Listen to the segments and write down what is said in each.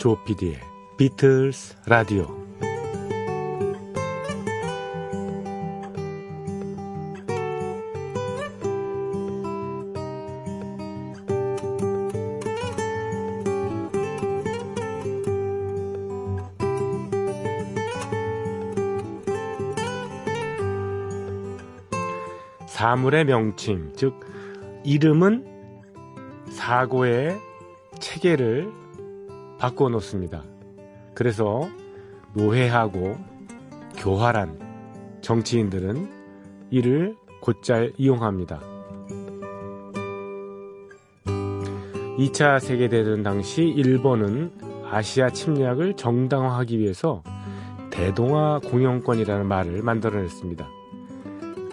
조피디의 비틀스 라디오. 사물의 명칭, 즉 이름은 사고의 체계를 바꿔 놓습니다. 그래서 노회하고 교활한 정치인들은 이를 곧잘 이용합니다. 2차 세계대전 당시 일본은 아시아 침략을 정당화하기 위해서 대동아 공영권이라는 말을 만들어냈습니다.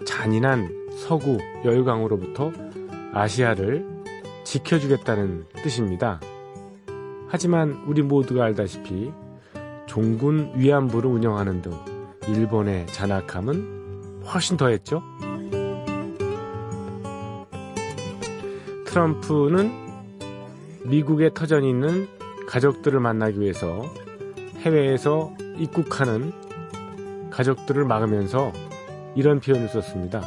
잔인한 서구 열강으로부터 아시아를 지켜주겠다는 뜻입니다. 하지만 우리 모두가 알다시피 종군 위안부를 운영하는 등 일본의 잔악함은 훨씬 더했죠. 트럼프는 미국에 터전이 있는 가족들을 만나기 위해서 해외에서 입국하는 가족들을 막으면서 이런 표현을 썼습니다.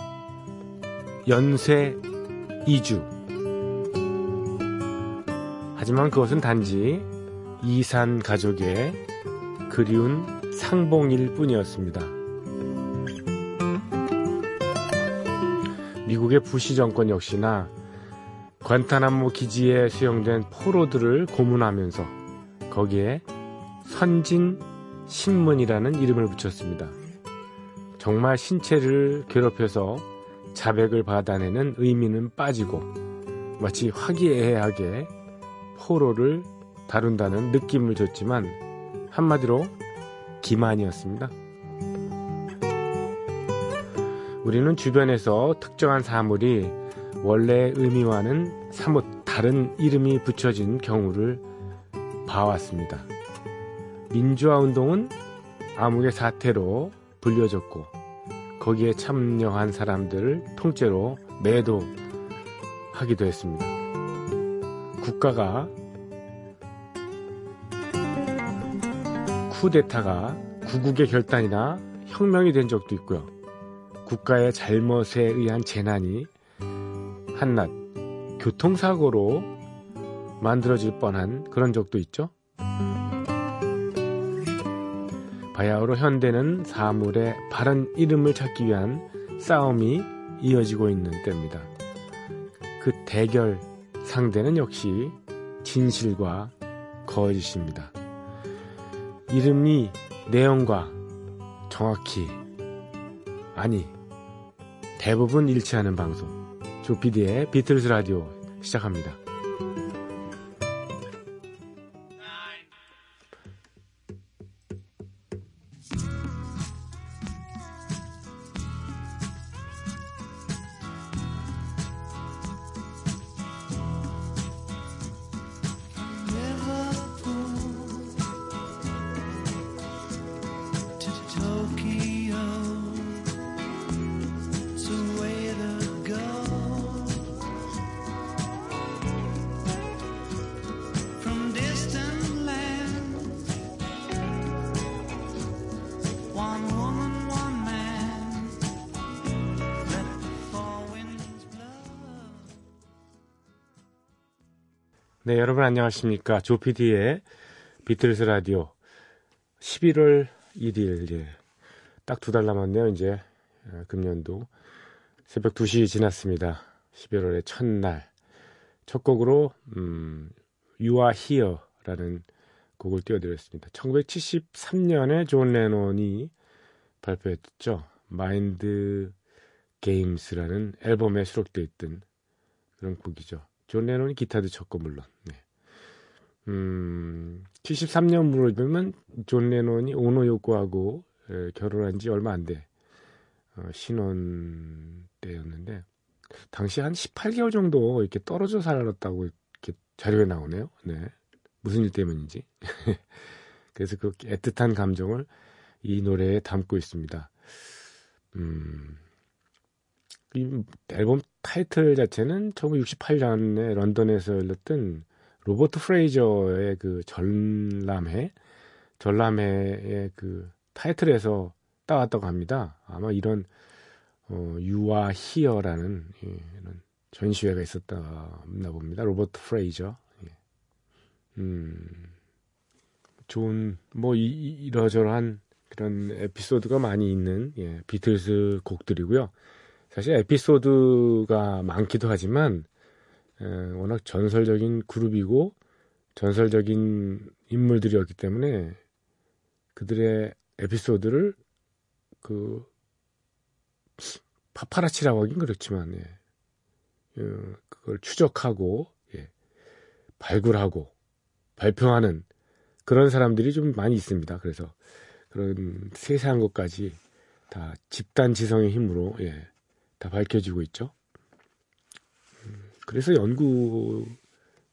연쇄 이주. 하지만 그것은 단지 이산 가족의 그리운 상봉일 뿐이었습니다. 미국의 부시 정권 역시나 관타나모 기지에 수용된 포로들을 고문하면서 거기에 선진 신문이라는 이름을 붙였습니다. 정말 신체를 괴롭혀서 자백을 받아내는 의미는 빠지고 마치 화기애애하게 포로를 다룬다는 느낌을 줬지만 한마디로 기만이었습니다. 우리는 주변에서 특정한 사물이 원래 의미와는 사뭇 다른 이름이 붙여진 경우를 봐왔습니다. 민주화 운동은 암흑의 사태로 불려졌고 거기에 참여한 사람들을 통째로 매도하기도 했습니다. 국가가 쿠데타가 구국의 결단이나 혁명이 된 적도 있고요. 국가의 잘못에 의한 재난이 한낱 교통사고로 만들어질 뻔한 그런 적도 있죠. 바야흐로 현대는 사물의 바른 이름을 찾기 위한 싸움이 이어지고 있는 때입니다. 그 대결 상대는 역시 진실과 거짓입니다. 이름이 내용과 정확히 아니 대부분 일치하는 방송 조피디의 비틀스 라디오 시작합니다. 안녕하십니까. 조피디의 비틀스 라디오 11월 1일, 예. 딱 두 달 남았네요, 이제. 어, 금년도. 새벽 2시 지났습니다. 11월의 첫날. 첫 곡으로, 음, You Are Here 라는 곡을 띄워드렸습니다. 1973년에 존 레논이 발표했죠. Mind Games라는 앨범에 수록되어 있던 그런 곡이죠. 존 레논이 기타도 쳤고 물론. 네. 음, 73년 무렵이면 존 레논이 오노 요코하고 에, 결혼한 지 얼마 안 돼. 어, 신혼 때였는데 당시 한 18개월 정도 이렇게 떨어져 살았다고 이렇게 자료에 나오네요. 네. 무슨 일 때문인지. 그래서 그 애틋한 감정을 이 노래에 담고 있습니다. 음, 이 앨범 타이틀 자체는 1968년에 런던에서 열렸던 로버트 프레이저의 그 전람회, 전람회의 그 타이틀에서 따왔다고 합니다. 아마 이런 어, You Are Here라는 예, 이런 전시회가 있었다나 봅니다. 로버트 프레이저. 예. 음, 좋은 뭐 이, 이러저러한 그런 에피소드가 많이 있는 예, 비틀스 곡들이고요. 사실 에피소드가 많기도 하지만 에, 워낙 전설적인 그룹이고 전설적인 인물들이었기 때문에 그들의 에피소드를 그 파파라치라고 하긴 그렇지만 예, 어, 그걸 추적하고 예, 발굴하고 발표하는 그런 사람들이 좀 많이 있습니다. 그래서 그런 세세한 것까지 다 집단 지성의 힘으로 예, 다 밝혀지고 있죠. 음, 그래서 연구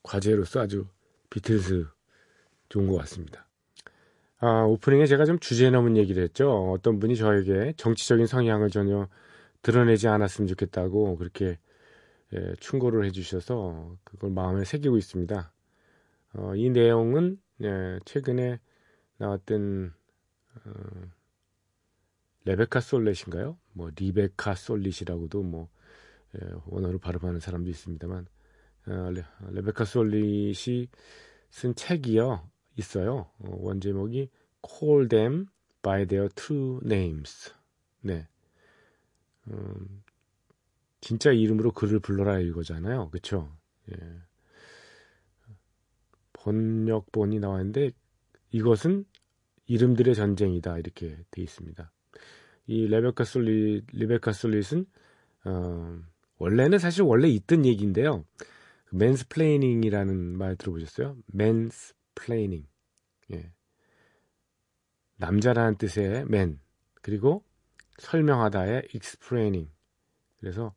과제로서 아주 비틀스 좋은 것 같습니다. 아, 오프닝에 제가 좀 주제 넘은 얘기를 했죠. 어떤 분이 저에게 정치적인 성향을 전혀 드러내지 않았으면 좋겠다고 그렇게 예, 충고를 해주셔서 그걸 마음에 새기고 있습니다. 어, 이 내용은 예, 최근에 나왔던 어, 레베카 솔렛인가요? 뭐 리베카 솔릿이라고도 뭐 예, 원어로 발음하는 사람도 있습니다만 어, 레, 레베카 솔릿이 쓴 책이요 있어요. 어, 원 제목이 Call Them by Their True Names. 네. 음, 진짜 이름으로 그를 불러라 이거잖아요. 그쵸? 예. 번역본이 나왔는데 이것은 이름들의 전쟁이다 이렇게 돼 있습니다. 이 레베카 솔리 리베카 솔닛은 어, 원래는 사실 원래 있던 얘기인데요. mansplaining이라는 말 들어보셨어요? mansplaining. 예. 남자라는 뜻의 맨 그리고 설명하다의 explaining. 그래서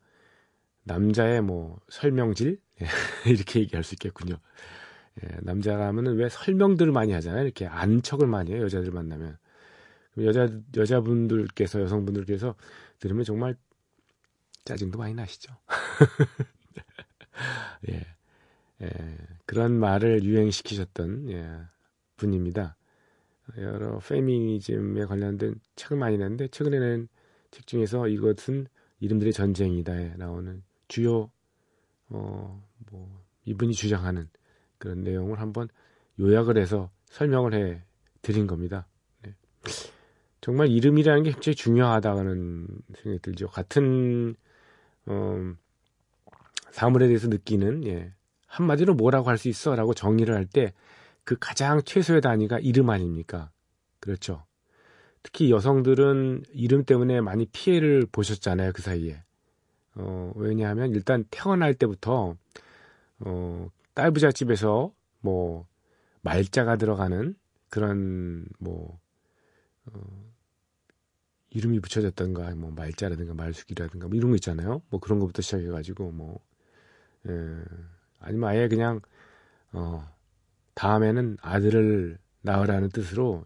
남자의 뭐 설명질 이렇게 얘기할 수 있겠군요. 예, 남자가 하면은 왜 설명들을 많이 하잖아요. 이렇게 안척을 많이 해요. 여자들 만나면. 여자 여자분들께서 여성분들께서 들으면 정말 짜증도 많이 나시죠. 예, 예, 그런 말을 유행시키셨던 예, 분입니다. 여러 페미니즘에 관련된 책을 많이 냈는데 최근에는 책 중에서 이것은 이름들의 전쟁이다에 나오는 주요 어 뭐 이분이 주장하는 그런 내용을 한번 요약을 해서 설명을 해 드린 겁니다. 네. 정말 이름이라는 게 굉장히 중요하다는 생각이 들죠. 같은 어, 사물에 대해서 느끼는 예, 한마디로 뭐라고 할 수 있어라고 정의를 할 때 그 가장 최소의 단위가 이름 아닙니까? 그렇죠. 특히 여성들은 이름 때문에 많이 피해를 보셨잖아요 그 사이에. 어, 왜냐하면 일단 태어날 때부터 어, 딸부잣집에서 뭐 말자가 들어가는 그런 뭐 어, 이름이 붙여졌던가 뭐 말자라든가 말숙이라든가 뭐 이런 거 있잖아요. 뭐 그런 것부터 시작해 가지고 뭐 예, 아니면 아예 그냥 어 다음에는 아들을 낳으라는 뜻으로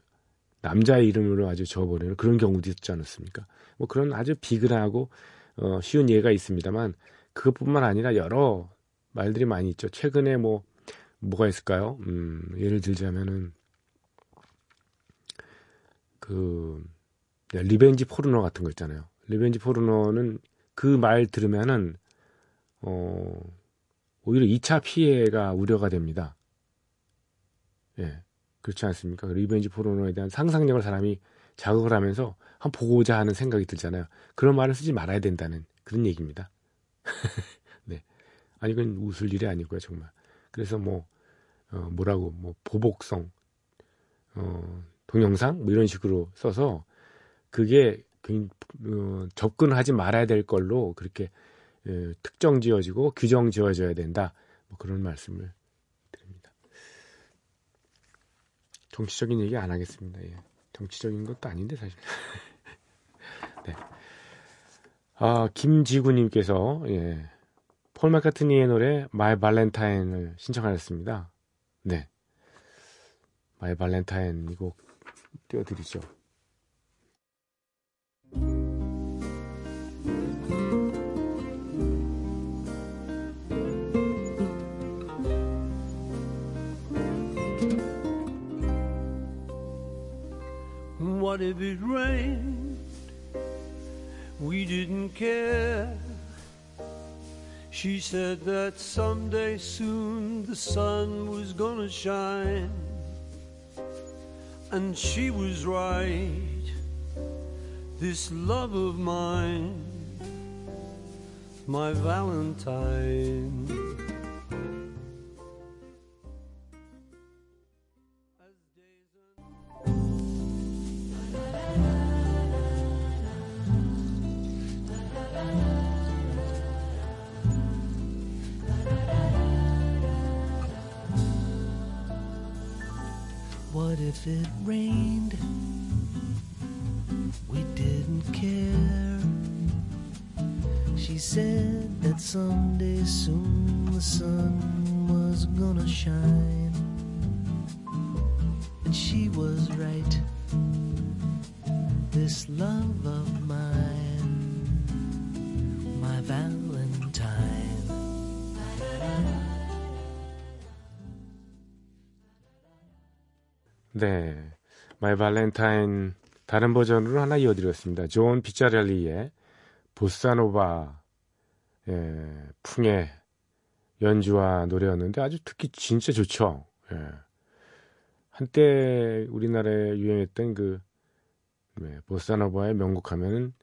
남자의 이름으로 아주 적어버리는 그런 경우도 있지 않았습니까? 뭐 그런 아주 비근하고 어, 쉬운 예가 있습니다만 그것뿐만 아니라 여러 말들이 많이 있죠. 최근에 뭐 뭐가 있을까요? 음, 예를 들자면은 그 네, 리벤지 포르노 같은 거 있잖아요. 리벤지 포르노는 그 말 들으면은 어 오히려 2차 피해가 우려가 됩니다. 예. 그렇지 않습니까? 리벤지 포르노에 대한 상상력을 사람이 자극을 하면서 한 보고자 하는 생각이 들잖아요. 그런 말을 쓰지 말아야 된다는 그런 얘기입니다. 네. 아니, 그건 웃을 일이 아니고요, 정말. 그래서 뭐, 어, 뭐라고, 뭐, 보복성, 어, 동영상? 뭐 이런 식으로 써서 그게 어, 접근하지 말아야 될 걸로 그렇게 예, 특정 지어지고 규정 지어져야 된다. 뭐 그런 말씀을 드립니다. 정치적인 얘기 안 하겠습니다. 예. 정치적인 것도 아닌데 사실. 네. 아 김지구님께서 예, 폴 마카트니의 노래 마이 발렌타인을 신청하셨습니다. 네. 마이 발렌타인 이곡 띄워드리죠. If it rained? We didn't care. She said that someday soon the sun was gonna shine. And she was right. This love of mine, my Valentine. it rain? 네. My Valentine 다른 버전으로 하나 이어드렸습니다. 존 피자렐리의 보사노바 예, 풍의 연주와 노래였는데 아주 듣기 진짜 좋죠. 예. 한때 우리나라에 유행했던 그 네, 보사노바의 명곡 하면은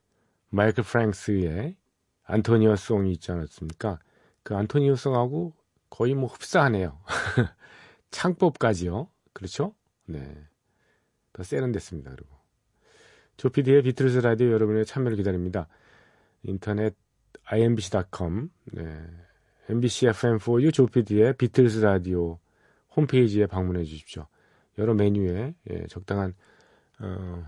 마이클 프랭스의 Antonio's Song이 있지 않았습니까? 그 Antonio's Song하고 거의 뭐 흡사하네요. 창법까지요. 그렇죠? 네. 더 세련됐습니다. 그리고. 조피디의 비틀스 라디오 여러분의 참여를 기다립니다. 인터넷 imbc.com, 네. MBC FM4U 조피디의 비틀스 라디오 홈페이지에 방문해 주십시오. 여러 메뉴에 예, 적당한 어,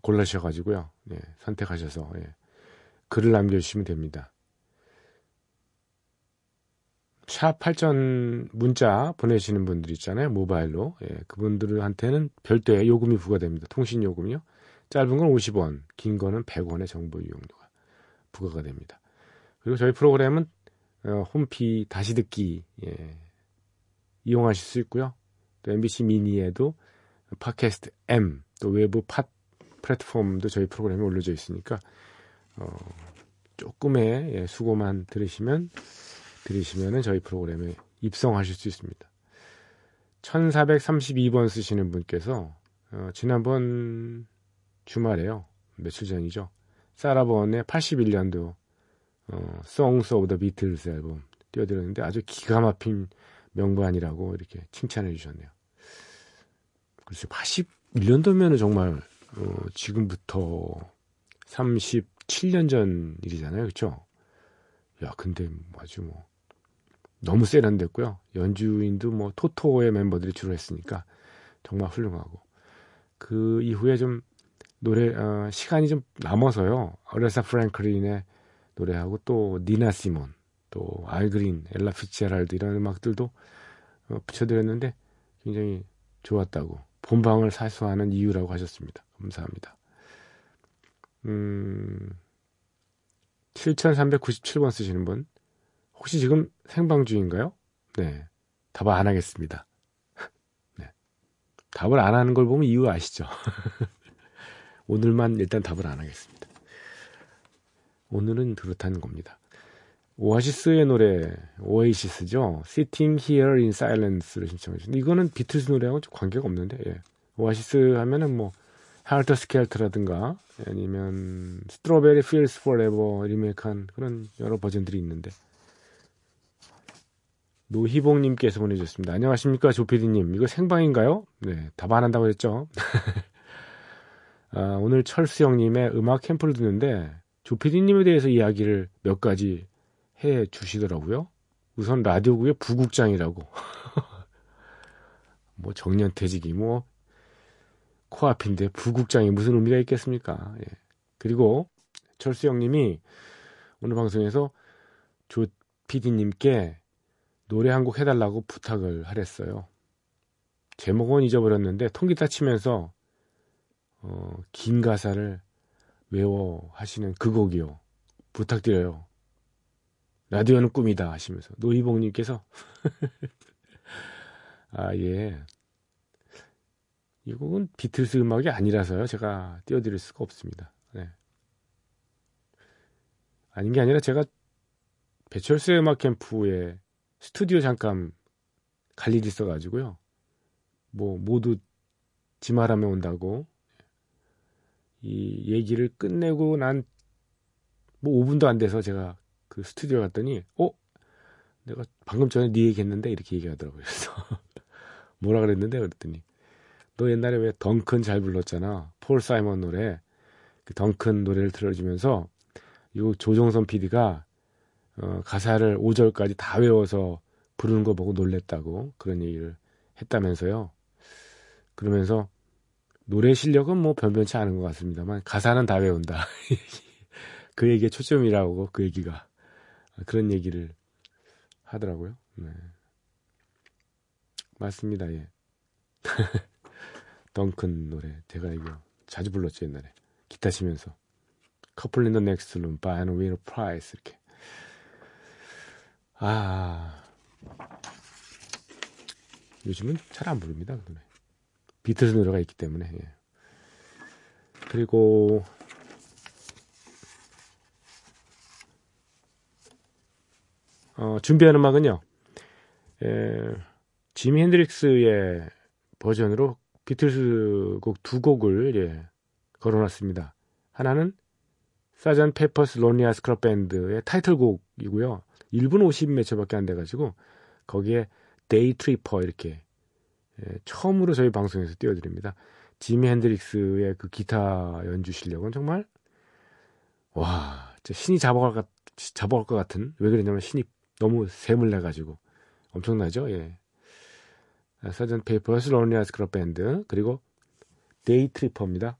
골라주셔가지고요. 예, 선택하셔서 예, 글을 남겨주시면 됩니다. 샵 8전 문자 보내시는 분들 있잖아요. 모바일로. 예, 그분들한테는 별도의 요금이 부과됩니다. 통신 요금이요. 짧은 건 50원, 긴 거는 100원의 정보 이용료가 부과가 됩니다. 그리고 저희 프로그램은 어, 홈피 다시 듣기 예, 이용하실 수 있고요. 또 MBC 미니에도 팟캐스트 M 또 외부 팟 플랫폼도 저희 프로그램에 올려져 있으니까 어, 조금의 예, 수고만 들으시면 들으시면은 저희 프로그램에 입성하실 수 있습니다. 1432번 쓰시는 분께서 어, 지난번 주말에요. 며칠 전이죠. 사라본의 81년도 어, Songs of the Beatles 앨범 띄워드렸는데 아주 기가 막힌 명반이라고 이렇게 칭찬해 주셨네요. 글쎄 81년도면 은 정말 어, 지금부터 37년 전 일이잖아요. 그렇죠? 야, 근데 아주 뭐 너무 세련됐고요. 연주인도 뭐 토토의 멤버들이 주로 했으니까 정말 훌륭하고 그 이후에 좀 노래 어, 시간이 좀 남아서요. 어레사 프랭클린의 노래하고 또 니나 시몬, 또 알그린, 엘라 피츠제럴드 이런 음악들도 어, 붙여드렸는데 굉장히 좋았다고 본방을 사수하는 이유라고 하셨습니다. 감사합니다. 음, 7397번 쓰시는 분 혹시 지금 생방 중인가요? 네. 답을 안 하겠습니다. 네. 답을 안 하는 걸 보면 이유 아시죠? 오늘만 일단 답을 안 하겠습니다. 오늘은 그렇다는 겁니다. 오아시스의 노래, 오에이시스죠. Sitting Here in Silence를 신청해 주셨는데, 이거는 비틀스 노래하고 관계가 없는데, 예. 오아시스 하면은 뭐, Helter Skelter라든가, 아니면 Strawberry Fields Forever 리메이크한 그런 여러 버전들이 있는데, 노희봉님께서 보내주셨습니다. 안녕하십니까, 조피디님. 이거 생방인가요? 네, 답 안 한다고 했죠. 아, 오늘 철수 형님의 음악 캠프를 듣는데, 조피디님에 대해서 이야기를 몇 가지 해 주시더라고요. 우선 라디오국의 부국장이라고. 뭐 정년퇴직이 뭐 코앞인데 부국장이 무슨 의미가 있겠습니까? 예. 그리고 철수 형님이 오늘 방송에서 조 PD님께 노래 한 곡 해달라고 부탁을 하랬어요. 제목은 잊어버렸는데 통기타 치면서 어, 긴 가사를 외워 하시는 그 곡이요. 부탁드려요. 라디오는 꿈이다 하시면서 노희봉님께서 아 예. 이 곡은 비틀스 음악이 아니라서요. 제가 띄워드릴 수가 없습니다. 네. 아닌 게 아니라 제가 배철수의 음악 캠프에 스튜디오 잠깐 갈 일이 있어가지고요. 뭐 모두 지말하며 온다고 이 얘기를 끝내고 난 뭐 5분도 안 돼서 제가 그 스튜디오 갔더니 어 내가 방금 전에 네 얘기했는데 이렇게 얘기하더라고요. 그래서 뭐라 그랬는데 그랬더니 너 옛날에 왜 덩큰 잘 불렀잖아. 폴 사이먼 노래. 그 덩큰 노래를 들어주면서 요 조종선 PD가 어, 가사를 5절까지 다 외워서 부르는 거 보고 놀랬다고 그런 얘기를 했다면서요. 그러면서 노래 실력은 뭐 변변치 않은 것 같습니다만 가사는 다 외운다. 그 얘기에 초점이라고 그 얘기가 그런 얘기를 하더라고요. 네. 맞습니다. 예. Duncan 노래 제가 이거 자주 불렀죠 옛날에 기타 치면서 couple in the next room bound to win a prize 이렇게 아 요즘은 잘 안 부릅니다 그 노래 비틀스 노래가 있기 때문에 예. 그리고 어, 준비한 음악은요 에, 지미 핸드릭스의 버전으로 비틀스 곡 두 곡을 예, 걸어놨습니다. 하나는 Sergeant Pepper's Lonely Hearts Club Band의 타이틀곡이고요. 1분 50몇 초밖에 안 돼가지고 거기에 Day Tripper 이렇게 예, 처음으로 저희 방송에서 띄워드립니다. 지미 핸드릭스의 그 기타 연주 실력은 정말 와 신이 잡아갈 것, 잡아갈 것 같은 왜 그러냐면 신이 너무 샘을 내가지고 엄청나죠. 예. Sergeant Pepper's Lonely Hearts Club Band 그리고 데이 트리퍼입니다.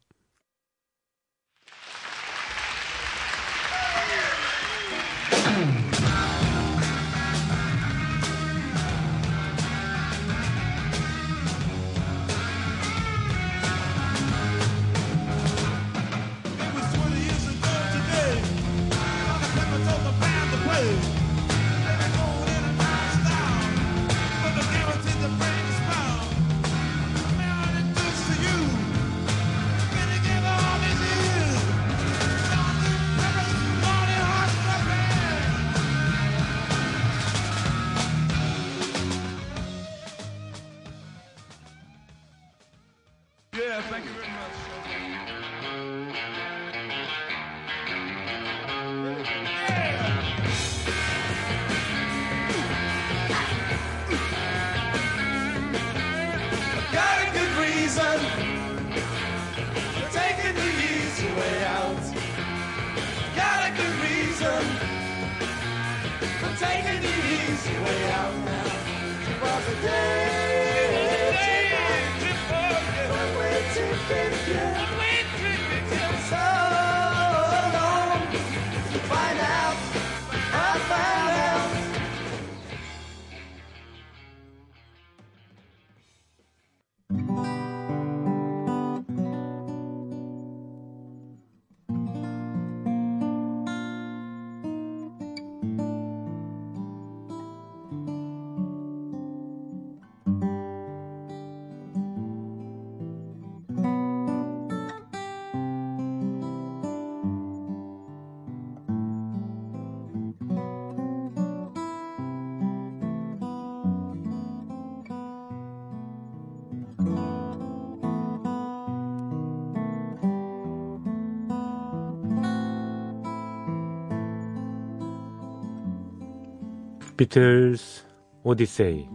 비틀스 오디세이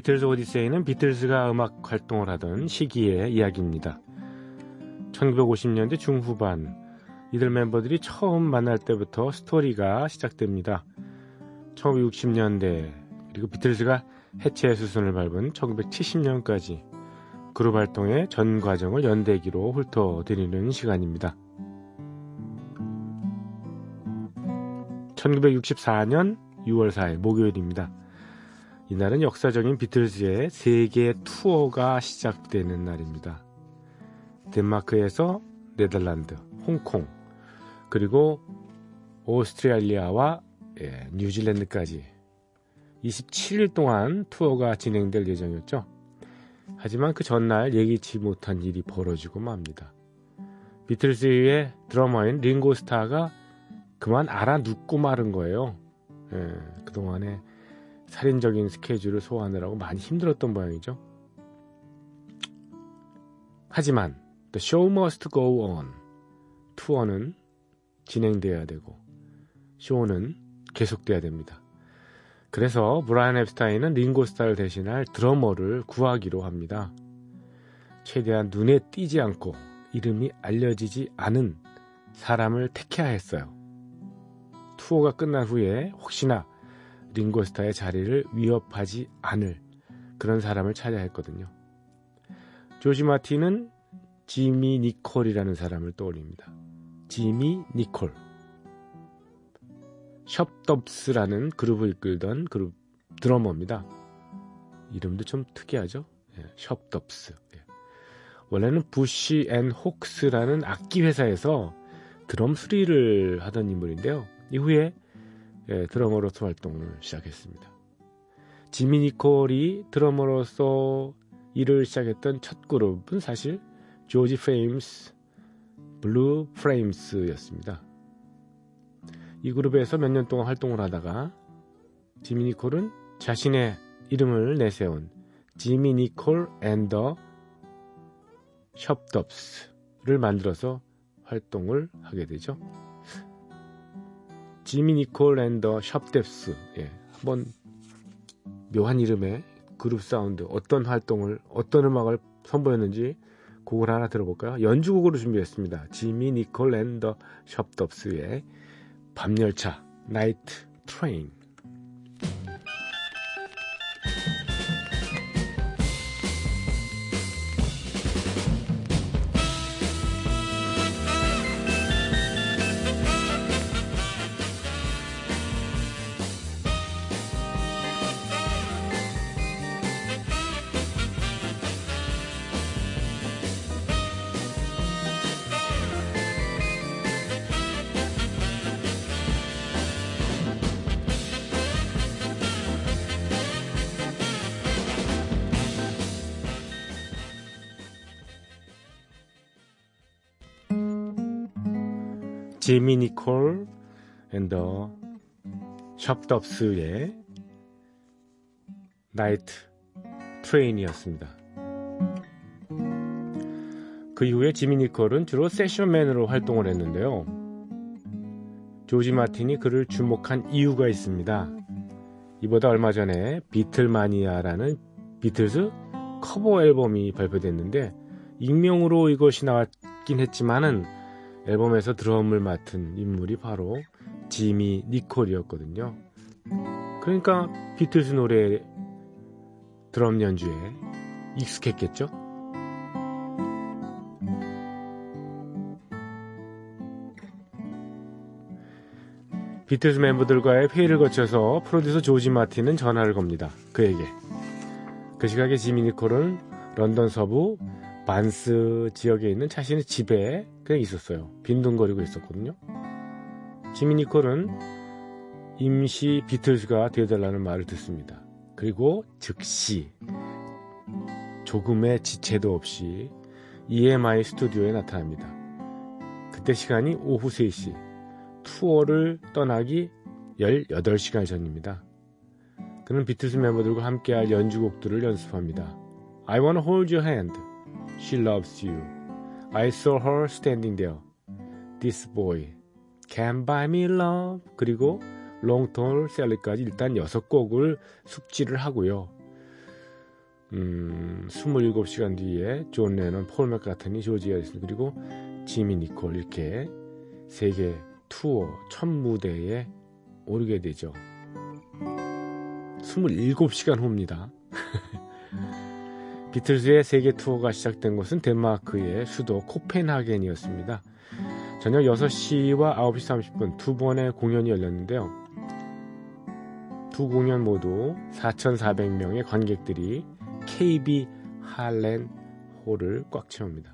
비틀즈 오디세이는 비틀즈가 음악 활동을 하던 시기의 이야기입니다. 1950년대 중후반 이들 멤버들이 처음 만날 때부터 스토리가 시작됩니다. 1960년대 그리고 비틀즈가 해체 수순을 밟은 1970년까지 그룹 활동의 전 과정을 연대기로 훑어드리는 시간입니다. 1964년 6월 4일 목요일입니다. 이날은 역사적인 비틀즈의 세계 투어가 시작되는 날입니다. 덴마크에서 네덜란드, 홍콩, 그리고 오스트레일리아와 예, 뉴질랜드까지 27일 동안 투어가 진행될 예정이었죠. 하지만 그 전날 예기치 못한 일이 벌어지고 맙니다. 비틀즈의 드러머인 링고 스타가 그만 알아눕고 마른 거예요. 예, 그동안에 살인적인 스케줄을 소화하느라고 많이 힘들었던 모양이죠. 하지만 The show must go on. 투어는 진행돼야 되고 쇼는 계속돼야 됩니다. 그래서 브라이언 앱스타인은 링고스타를 대신할 드러머를 구하기로 합니다. 최대한 눈에 띄지 않고 이름이 알려지지 않은 사람을 택해야 했어요. 투어가 끝난 후에 혹시나 링고스타의 자리를 위협하지 않을 그런 사람을 찾아야 했거든요. 조지 마틴은 지미 니콜이라는 사람을 떠올립니다. 지미 니콜. 숍덥스라는 그룹을 이끌던 그룹 드러머입니다. 이름도 좀 특이하죠? 예, Shubdubs. 예. 원래는 부시 앤 혹스라는 악기 회사에서 드럼 수리를 하던 인물인데요. 이후에 예, 드러머로서 활동을 시작했습니다. 지미 니콜이 드러머로서 일을 시작했던 첫 그룹은 사실 조지 페임스 블루 플레임스였습니다. 이 그룹에서 몇 년 동안 활동을 하다가 지미 니콜은 자신의 이름을 내세운 지미 니콜 and the Shubdubs를 만들어서 활동을 하게 되죠. 지미 니콜 and the Shubdubs 예, 한번 묘한 이름의 그룹 사운드 어떤 활동을 어떤 음악을 선보였는지 곡을 하나 들어볼까요? 연주곡으로 준비했습니다. 지미 니콜 and the 숍덥스의 밤열차 나이트 트레인 지미 니콜 and the Shubdubs의 Night Train이었습니다. 그 이후에 지미 니콜은 주로 세션맨으로 활동을 했는데요. 조지 마틴이 그를 주목한 이유가 있습니다. 이보다 얼마 전에 Beatlemania라는 비틀즈 커버 앨범이 발표됐는데 익명으로 이것이 나왔긴 했지만은 앨범에서 드럼을 맡은 인물이 바로 지미 니콜이었거든요. 그러니까 비틀스 노래 드럼 연주에 익숙했겠죠? 비틀스 멤버들과의 회의를 거쳐서 프로듀서 조지 마틴은 전화를 겁니다. 그에게. 그 시각에 지미 니콜은 런던 서부 반스 지역에 있는 자신의 집에 그냥 있었어요. 빈둥거리고 있었거든요. 지미 니콜은 임시 비틀즈가 되어달라는 말을 듣습니다. 그리고 즉시 조금의 지체도 없이 EMI 스튜디오에 나타납니다. 그때 시간이 오후 3시, 투어를 떠나기 18시간 전입니다. 그는 비틀스 멤버들과 함께할 연주곡들을 연습합니다. I wanna hold your hand. She loves you. I saw her standing there. This boy can buy me love. 그리고 Long Tall Sally까지 일단 6곡을 숙지를 하고요. 음, 27시간 뒤에 존 레넌, 폴 맥카트니, 조지 해리슨 그리고 지미 니콜 이렇게 세계 투어 첫 무대에 오르게 되죠. 27시간 후입니다. 비틀즈의 세계 투어가 시작된 곳은 덴마크의 수도 코펜하겐이었습니다. 저녁 6시와 9시 30분 두 번의 공연이 열렸는데요. 두 공연 모두 4,400명의 관객들이 KB 할렌 홀을 꽉 채웁니다.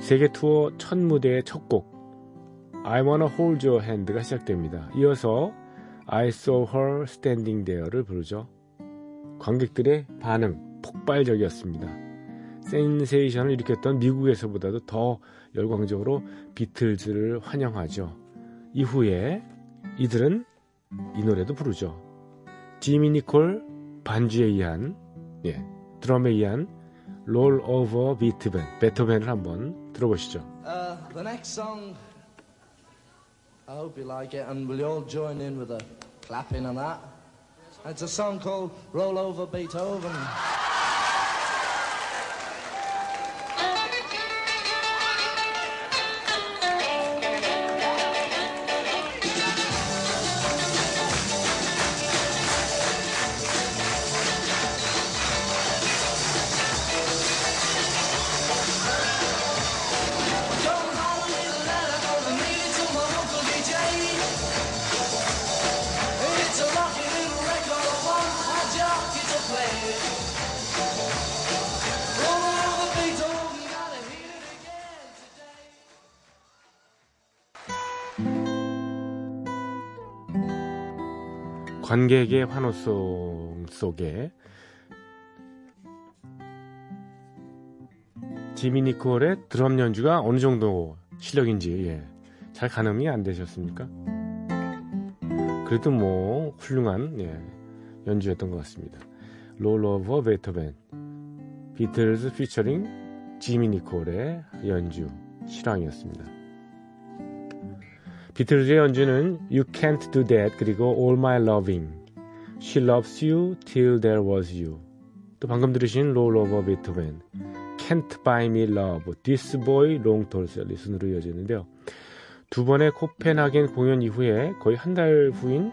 세계 투어 첫 무대의 첫 곡 I Wanna Hold Your Hand가 시작됩니다. 이어서 I Saw Her Standing There를 부르죠. 관객들의 반응 폭발적이었습니다. 센세이션을 일으켰던 미국에서보다도 더 열광적으로 비틀즈를 환영하죠. 이후에 이들은 이 노래도 부르죠. 지미 니콜 반주에 의한 예, 드럼에 의한 롤 오버 비트벤 베토벤을 한번 들어보시죠. Uh, the next song, I hope you like it, and you all join in with a clapping and that? It's a song called Roll Over Beethoven. 관객의 환호성 속에 지미 니콜의 드럼 연주가 어느 정도 실력인지 예, 잘 가늠이 안 되셨습니까? 그래도 뭐 훌륭한 예, 연주였던 것 같습니다. 롤 오버 베토벤 비틀즈 피처링 지미 니콜의 연주 실황이었습니다. 비틀즈의 연주는 You Can't Do That 그리고 All My Loving She Loves You Till There Was You 또 방금 들으신 Roll Over Beethoven Can't Buy Me Love This Boy Long Tall Sally 순으로 이어지는데요. 두 번의 코펜하겐 공연 이후에 거의 한 달 후인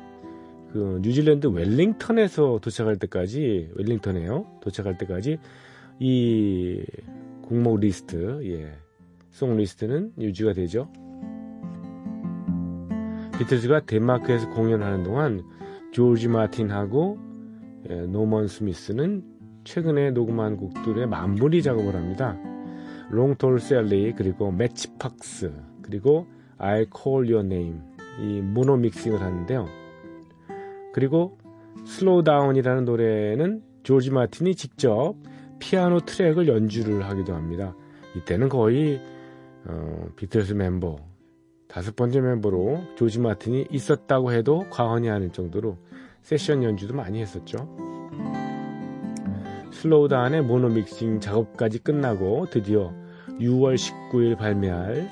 그 뉴질랜드 웰링턴에서 도착할 때까지 웰링턴에요. 도착할 때까지 이 곡목 리스트 예. song list는 유지가 되죠. 비틀즈가 덴마크에서 공연하는 동안 조지 마틴하고 예, 노먼 스미스는 최근에 녹음한 곡들의 마무리 작업을 합니다. Long Tall Sally 그리고 Matchbox 그리고 I Call Your Name 이 모노 믹싱을 하는데요. 그리고 Slow Down이라는 노래는 조지 마틴이 직접 피아노 트랙을 연주를 하기도 합니다. 이때는 거의 어, 비틀스 멤버 다섯 번째 멤버로 조지 마틴이 있었다고 해도 과언이 아닐 정도로 세션 연주도 많이 했었죠. Slow Down의 모노 믹싱 작업까지 끝나고 드디어 6월 19일 발매할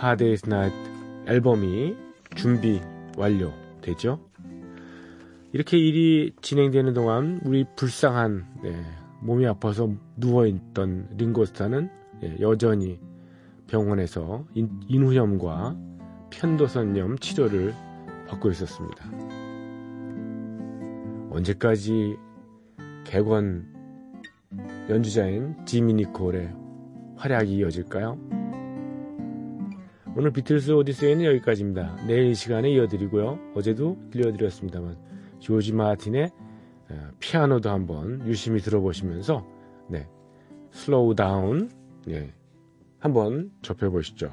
Day's Night 앨범이 준비 완료되죠. 이렇게 일이 진행되는 동안 우리 불쌍한 네, 몸이 아파서 누워있던 링고스타는 예, 여전히 병원에서 인, 인후염과 편도선염 치료를 받고 있었습니다. 언제까지 객원 연주자인 지미 니콜의 활약이 이어질까요? 오늘 비틀스 오디세이는 여기까지입니다. 내일 이 시간에 이어드리고요. 어제도 들려드렸습니다만 조지 마틴의 어, 피아노도 한번 유심히 들어보시면서 네 슬로우 다운 네, 한번 접해보시죠.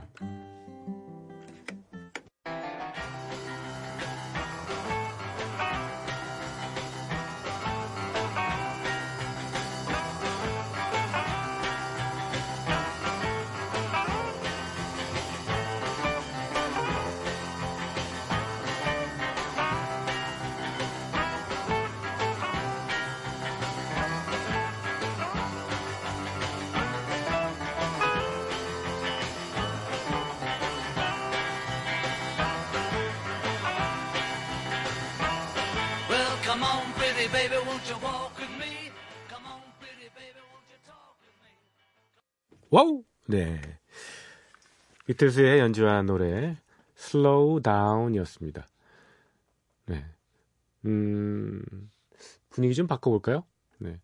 비틀스의 연주한 노래 Slow Down이었습니다. 네. 음, 분위기 좀 바꿔볼까요? 네.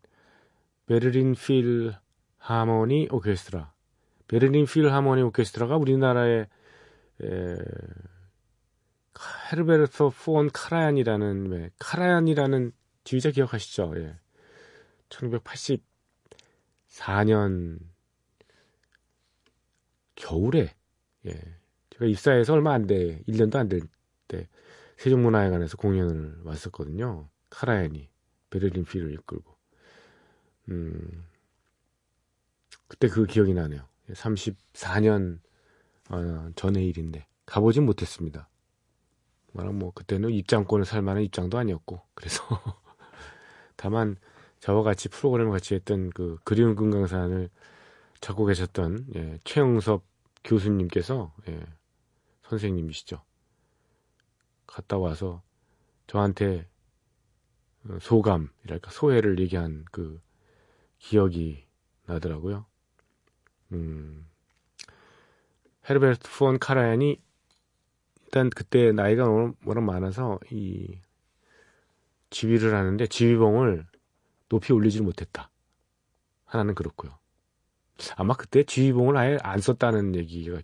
베를린 필 하모니 오케스트라 베를린 필 하모니 오케스트라가 우리나라의 에, 헤르베르토 폰 카라얀이라는 왜 카라얀이라는 지휘자 기억하시죠? 예. 1984년 겨울에 예. 제가 입사해서 얼마 안 돼, 1년도 안 될 때 세종문화회관에서 공연을 왔었거든요. 카라얀이 베를린 필을 이끌고. 음. 그때 그 기억이 나네요. 34년 어, 전의 일인데 가보진 못했습니다. 말하면 뭐 그때는 입장권을 살 만한 입장도 아니었고 그래서 다만 저와 같이 프로그램을 같이 했던 그 그리운 금강산을 찾고 계셨던 예, 최영섭 교수님께서 예, 선생님이시죠. 갔다 와서 저한테 어, 소감이랄까 소회를 얘기한 그 기억이 나더라고요. 음, 헤르베르트 폰 카라얀이 일단 그때 나이가 워낙 많아서 이 지휘를 하는데 지휘봉을 높이 올리지를 못했다. 하나는 그렇고요. 아마 그때 지휘봉을 아예 안 썼다는 얘기가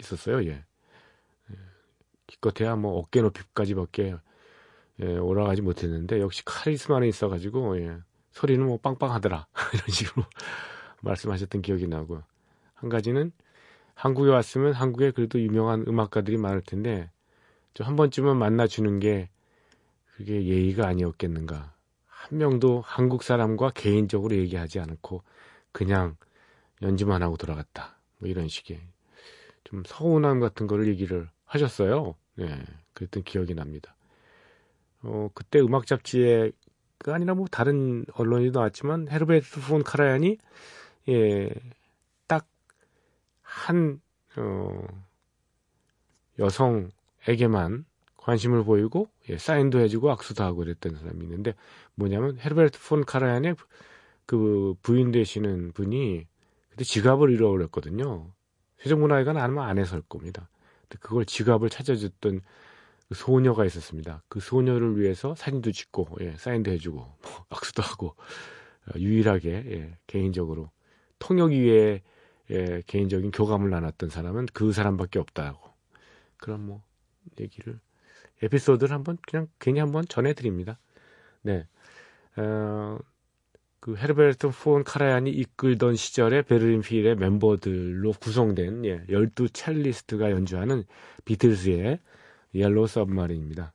있었어요. 예. 예. 기껏해야 뭐 어깨 높이까지밖에 예, 올라가지 못했는데 역시 카리스마는 있어가지고 예, 소리는 뭐 빵빵하더라 이런 식으로 말씀하셨던 기억이 나고 한 가지는 한국에 왔으면 한국에 그래도 유명한 음악가들이 많을 텐데 좀 한 번쯤은 만나주는 게 그게 예의가 아니었겠는가. 한 명도 한국 사람과 개인적으로 얘기하지 않고 그냥 연주만 하고 돌아갔다. 뭐 이런 식의 좀 서운함 같은 거를 얘기를 하셨어요. 네, 그랬던 기억이 납니다. 어, 그때 음악 잡지에 그 아니라 뭐 다른 언론이 나왔지만 헤르베트 폰 카라얀이 예, 한 어, 여성에게만 관심을 보이고 예, 사인도 해주고 악수도 하고 그랬던 사람이 있는데 뭐냐면 헤르베르트 폰 카라얀의 그 부인 되시는 분이 그때 지갑을 잃어버렸거든요. 세종문화회관 아마 안에 설 겁니다. 근데 그걸 지갑을 찾아줬던 그 소녀가 있었습니다. 그 소녀를 위해서 사진도 찍고 예, 사인도 해주고 뭐, 악수도 하고 어, 유일하게 예, 개인적으로 통역 위에 예, 개인적인 교감을 나눴던 사람은 그 사람밖에 없다고. 그런 뭐 얘기를 에피소드를 한번 그냥 괜히 한번 전해드립니다. 네, 어, 그 헤르베르트 폰 카라얀이 이끌던 시절의 베를린 필의 멤버들로 구성된 예, 12 첼리스트가 연주하는 비틀스의 Yellow Submarine입니다.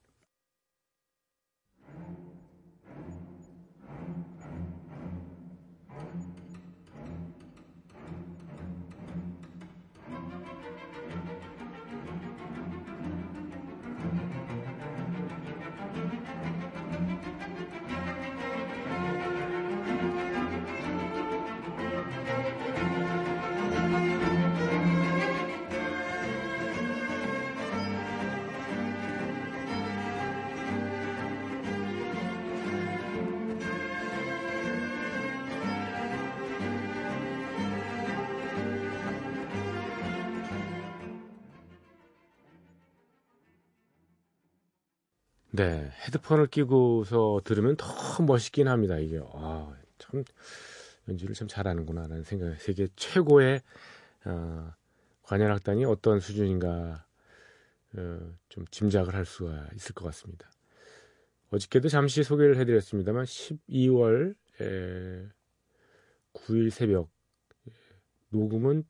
네, 헤드폰을 끼고서 들으면 더 멋있긴 합니다. 이게 아, 참 연주를 참 잘하는구나라는 생각. 세계 최고의 어, 관현악단이 어떤 수준인가 어, 좀 짐작을 할 수가 있을 것 같습니다. 어저께도 잠시 소개를 해드렸습니다만 12월 에, 9일 새벽 녹음은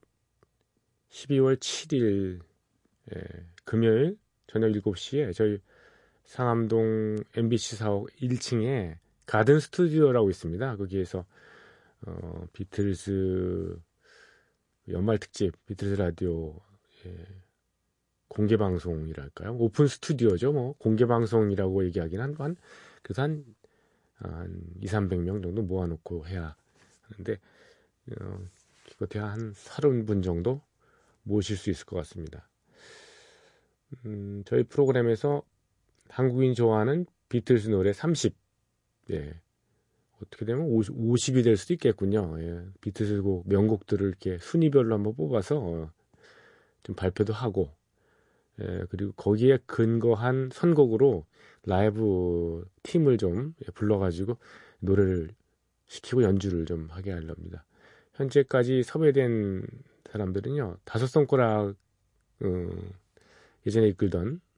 12월 7일 에, 금요일 저녁 7시에 저희 상암동 MBC 사옥 1층에 가든 스튜디오라고 있습니다. 거기에서 어, 비틀즈 연말 특집 비틀즈 라디오 예, 공개 방송이랄까요? open studio죠. 뭐 공개 방송이라고 얘기하기는 한, 한 그래서 한, 한 2, 300명 정도 모아놓고 해야 하는데 어, 기껏해야 한 30분 정도 모실 수 있을 것 같습니다. 음, 저희 프로그램에서 한국인 좋아하는 비틀스 노래 30. 예. 어떻게 되면 50, 50 이 될 수도 있겠군요. 예. 비틀스 곡 명곡들을 이렇게 순위별로 한번 뽑아서 어, 좀 발표도 하고 예, 그리고 거기에 근거한 선곡으로 라이브 팀을 좀 불러가지고 노래를 시키고 연주를 좀 하게 하렵니다. 현재까지 섭외된 사람들은요 다섯 손가락 어, 예전에 이끌던 어,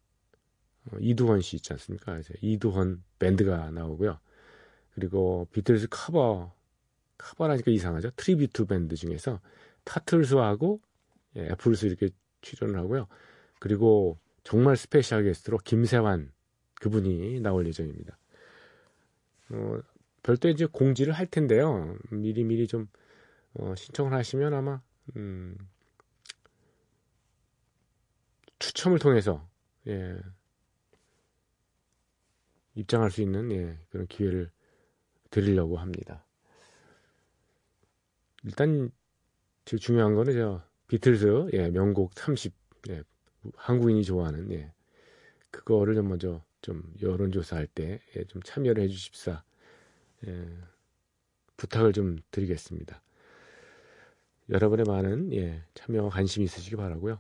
이두헌 씨 있지 않습니까? 이두헌 밴드가 나오고요. 그리고 비틀스 커버 커버라니까 이상하죠. tribute 밴드 중에서 타틀스하고 예, 애플스 이렇게 출연을 하고요. 그리고 정말 special 게스트로 김세환 그분이 나올 예정입니다. 어, 별도 이제 공지를 할 텐데요. 미리 미리 좀 어, 신청을 하시면 아마 음, 추첨을 통해서 예, 입장할 수 있는 예, 그런 기회를 드리려고 합니다. 일단 제일 중요한 거는 저 비틀즈 예, 명곡 30 예, 한국인이 좋아하는 예, 그거를 좀 먼저 좀 여론조사할 때좀 예, 참여를 해주십사 예, 부탁을 좀 드리겠습니다. 여러분의 많은 예, 참여와 관심 있으시기 바라고요.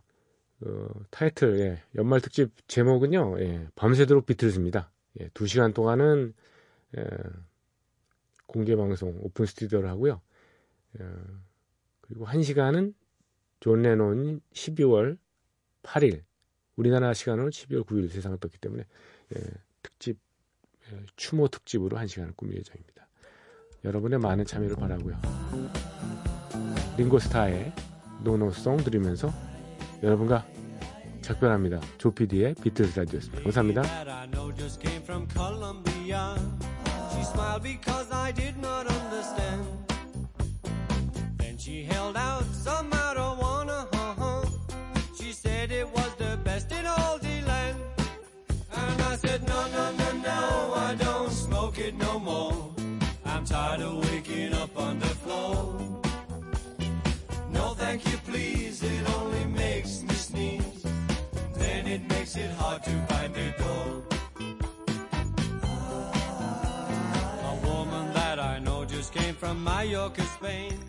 어, 타이틀 예, 연말 특집 제목은요. 예, 밤새도록 비틀즈입니다. 예, 2시간 동안은 예, 공개 방송 오픈 스튜디오를 하고요. 예, 그리고 1시간은 존 레논 12월 8일 우리나라 시간으로 12월 9일 세상을 떴기 때문에 예, 특집 예, 추모 특집으로 1시간을 꾸밀 예정입니다. 여러분의 많은 참여를 바라고요. 링고스타의 No No Song 들으면서 여러분과 작별합니다. 조피디의 비틀스 라디오였습니다. 감사합니다. She held out some marijuana. Uh-huh. She said it was the best in all the land. And I said, no, no, no, no, I don't smoke it no more. I'm tired of waking up on the floor. No, thank you, please. It only makes me sneeze. Then it makes it hard to find the door. A woman that I know just came from Mallorca, Spain.